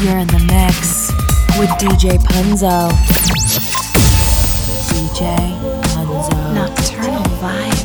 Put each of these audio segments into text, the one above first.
You're in the mix with DJ Punzo. DJ Punzo. Nocturnal vibe.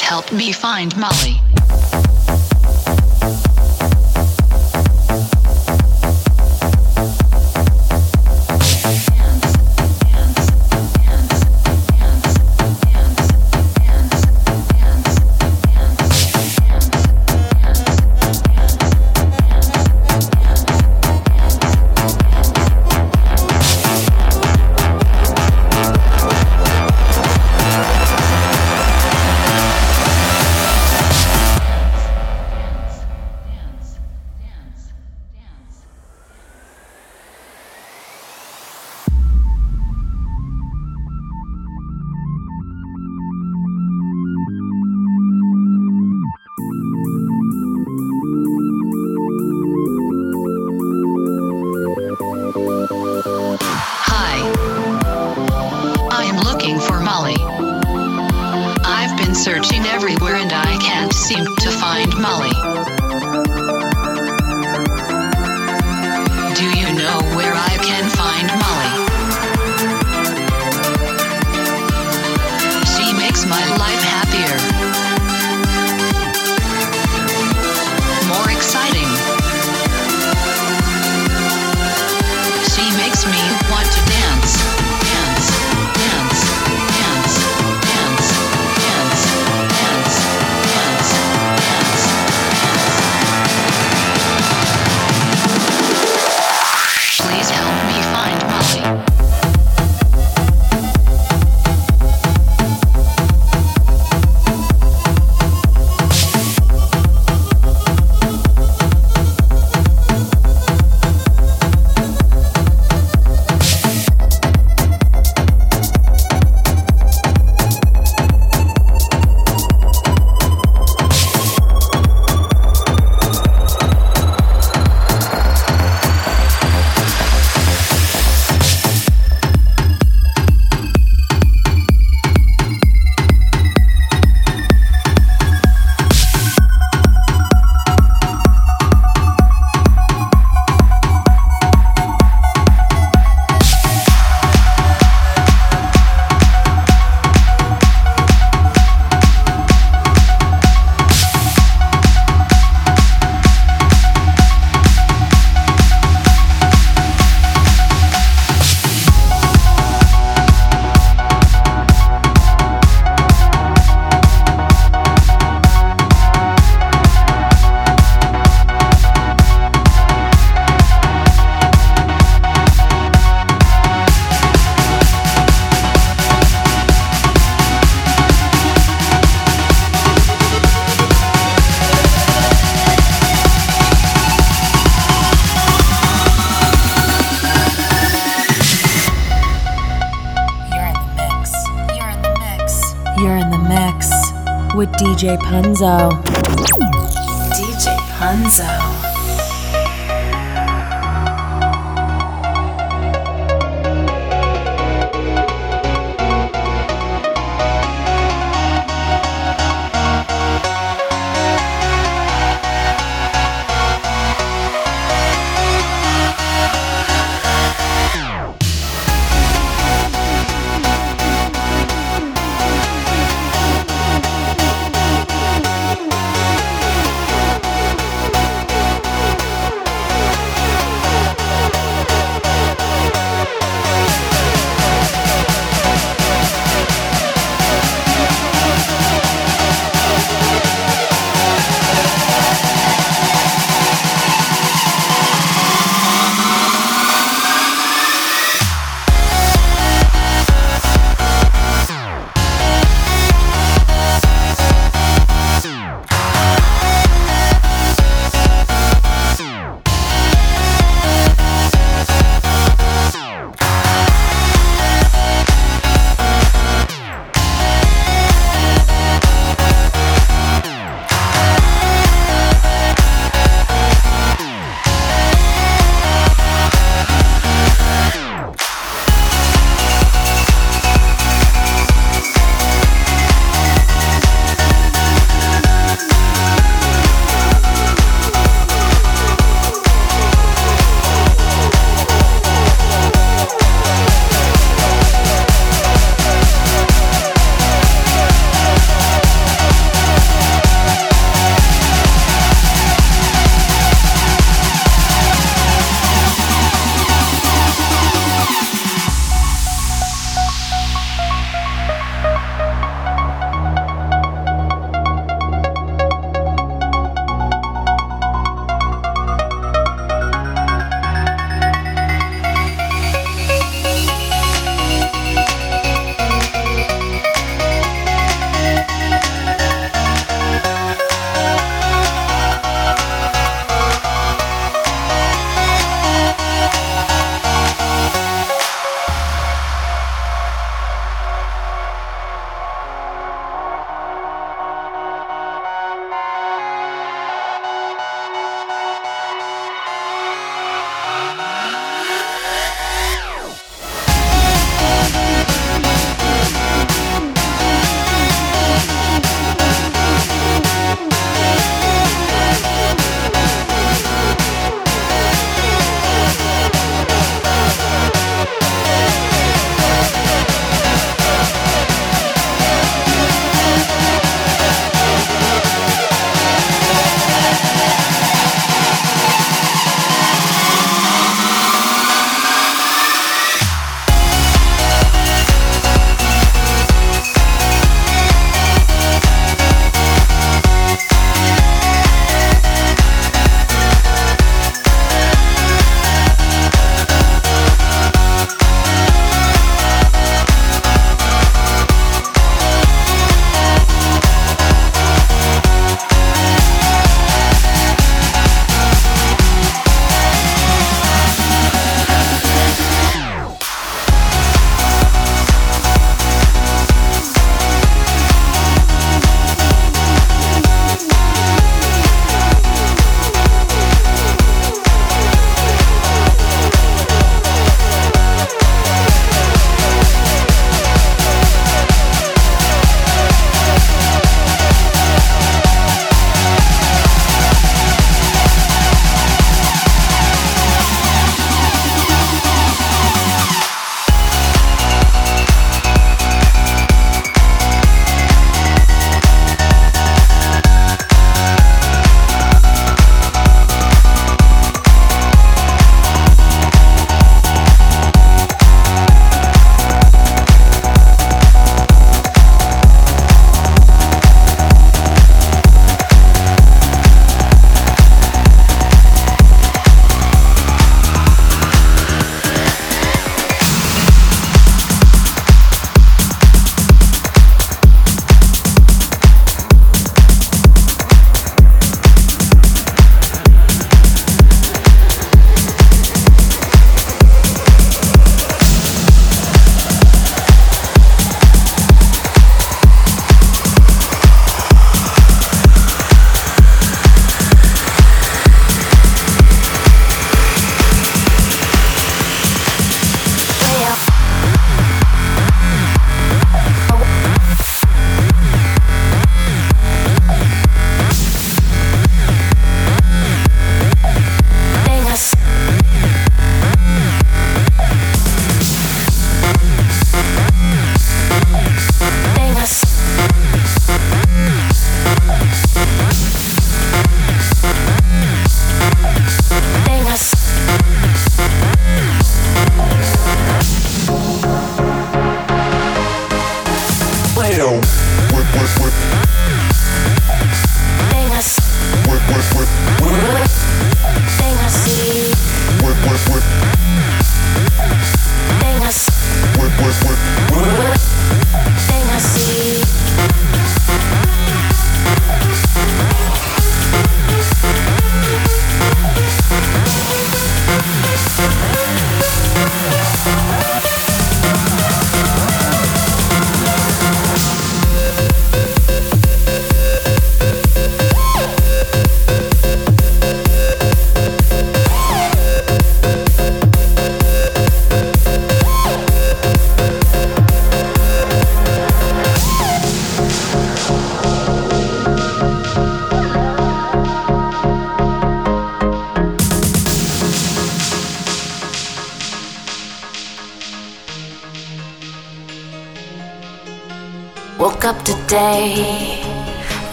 Help me find Molly. DJ Punzo.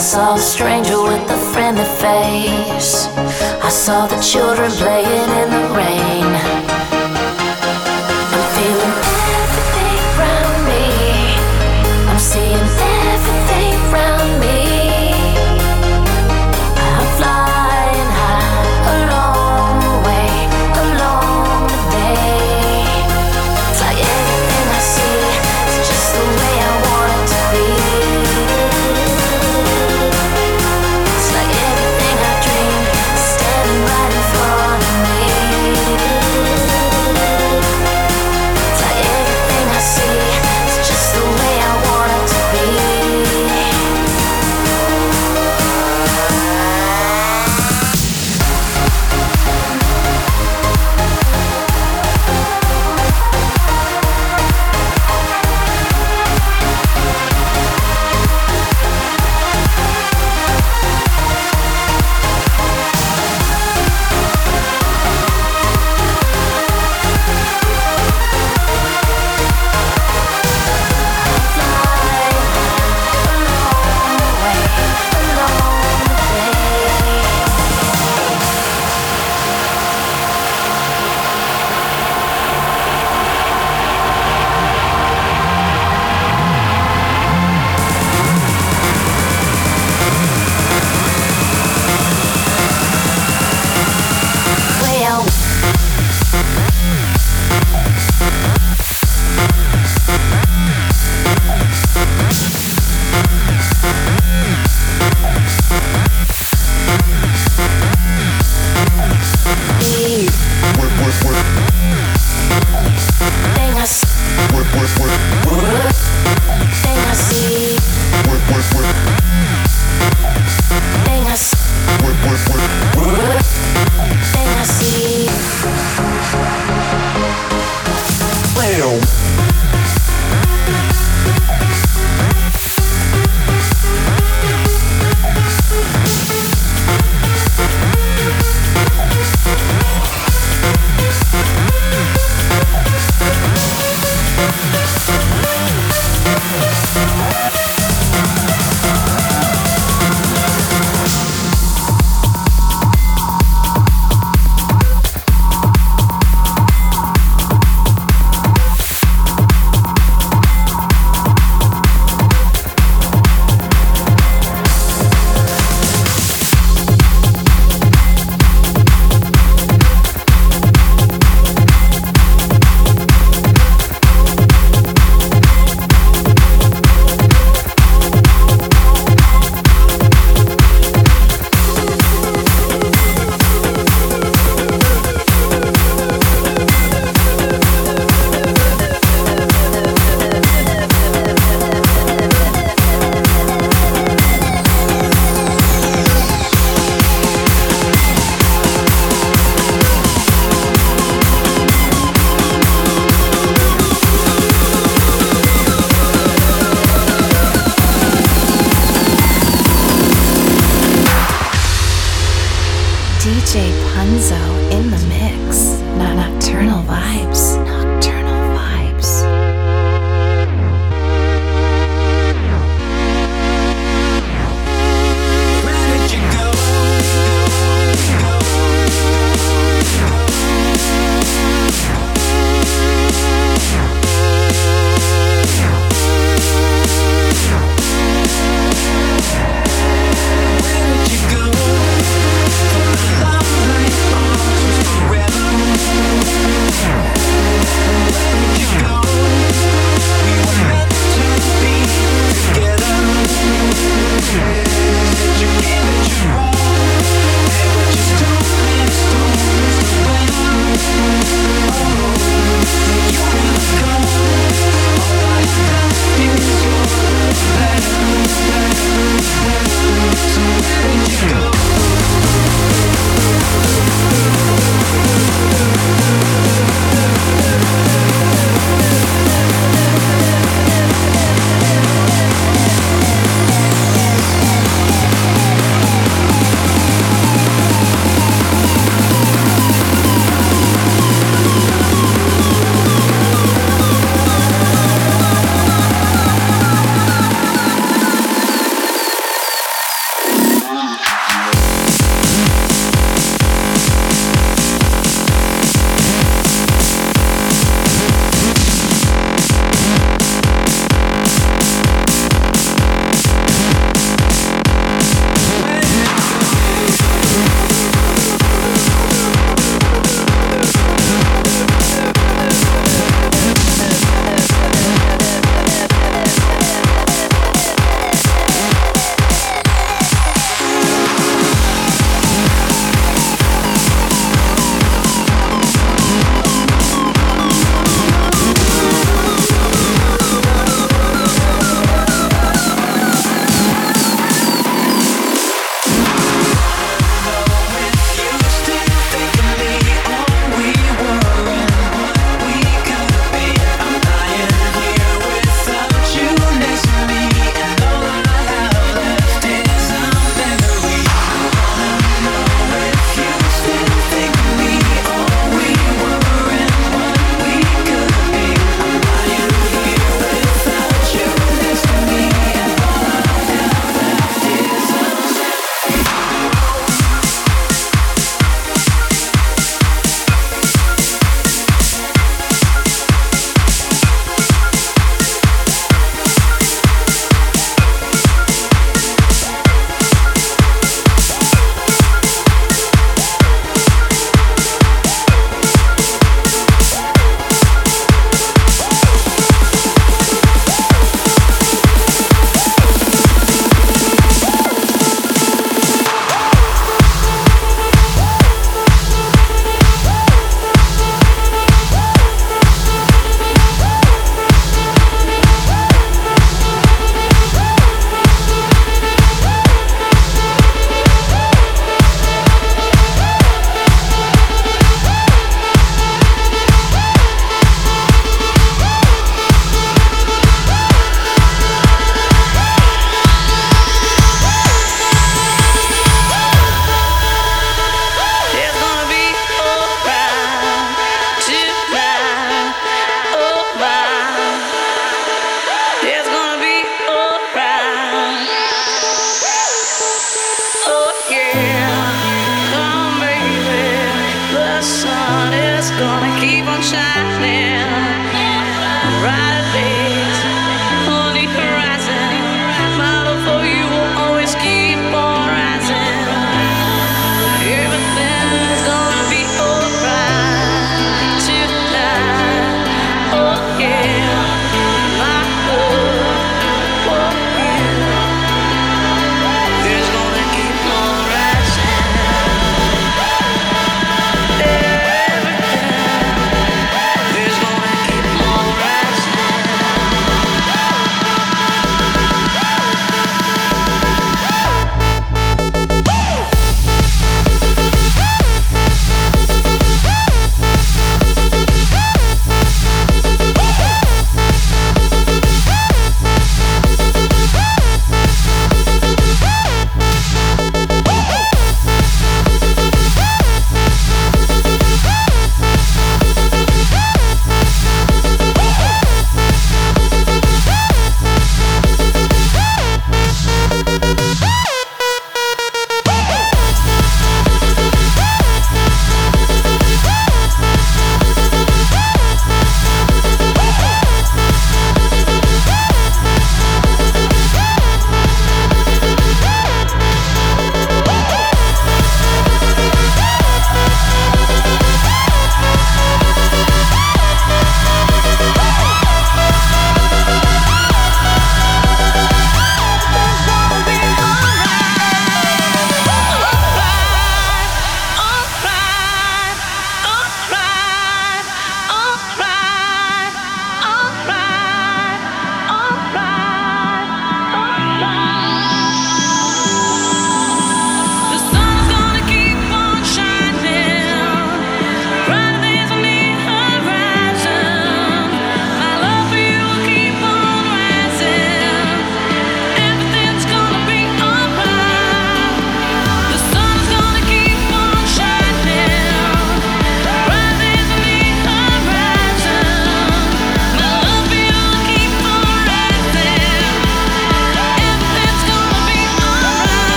I saw a stranger with a friendly face. I saw the children playing in the rain.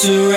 Surrender.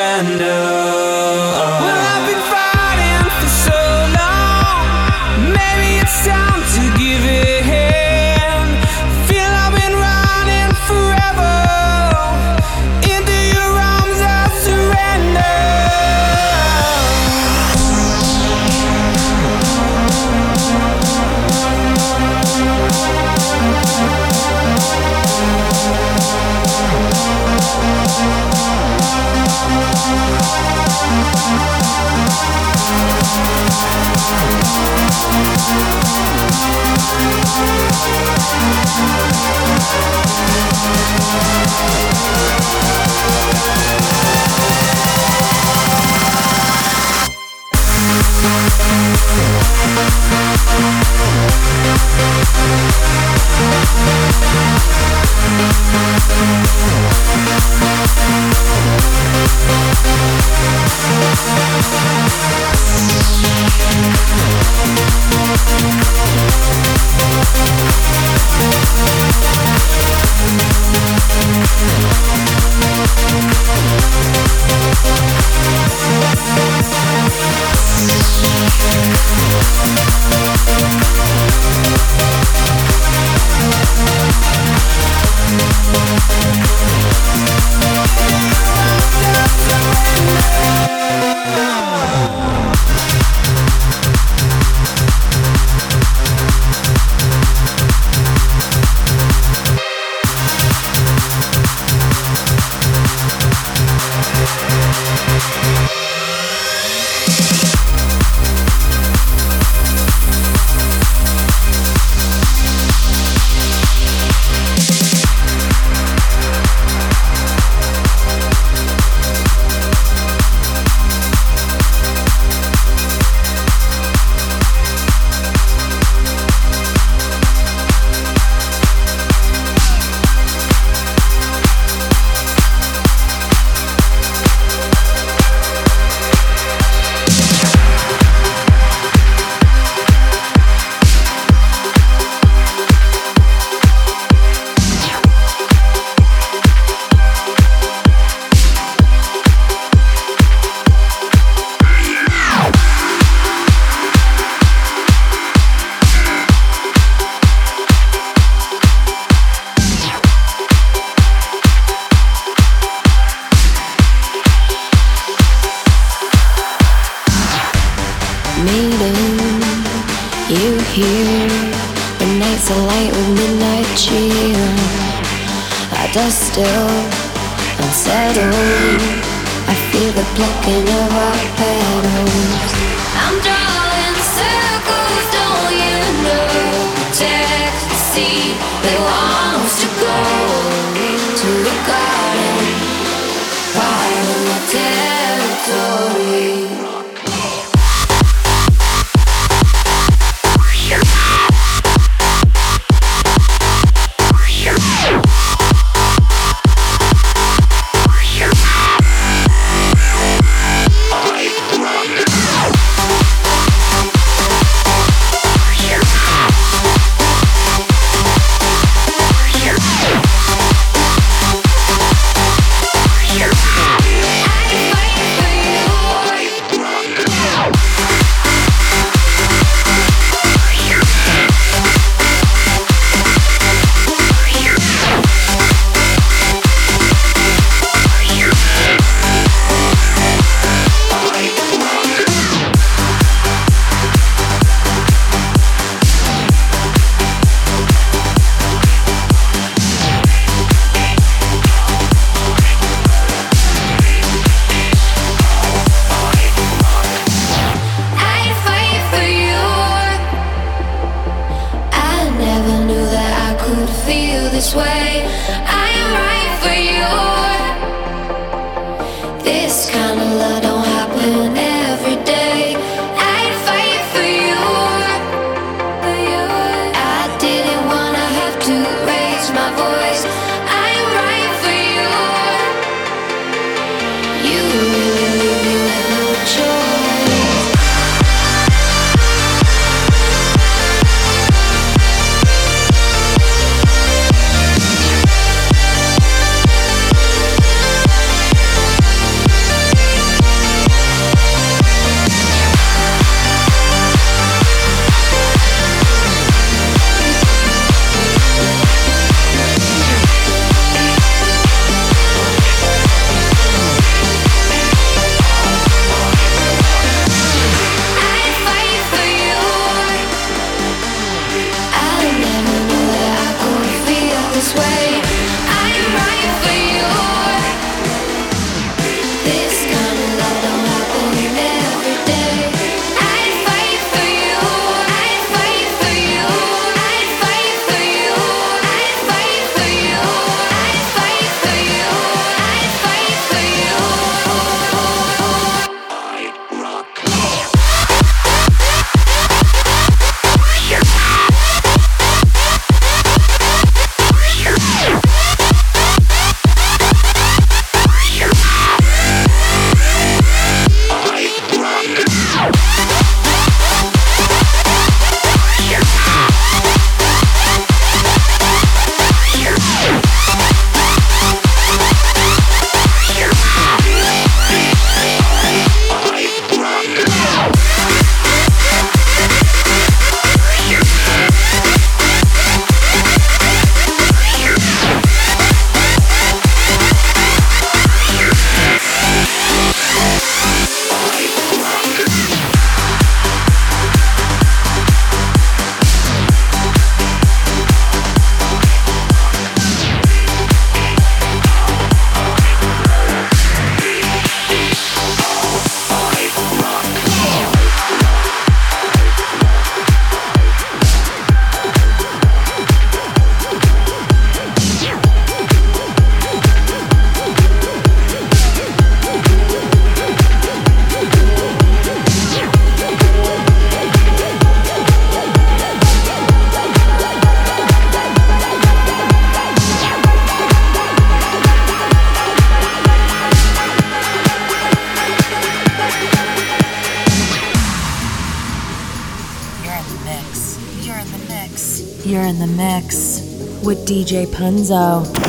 DJ Punzo.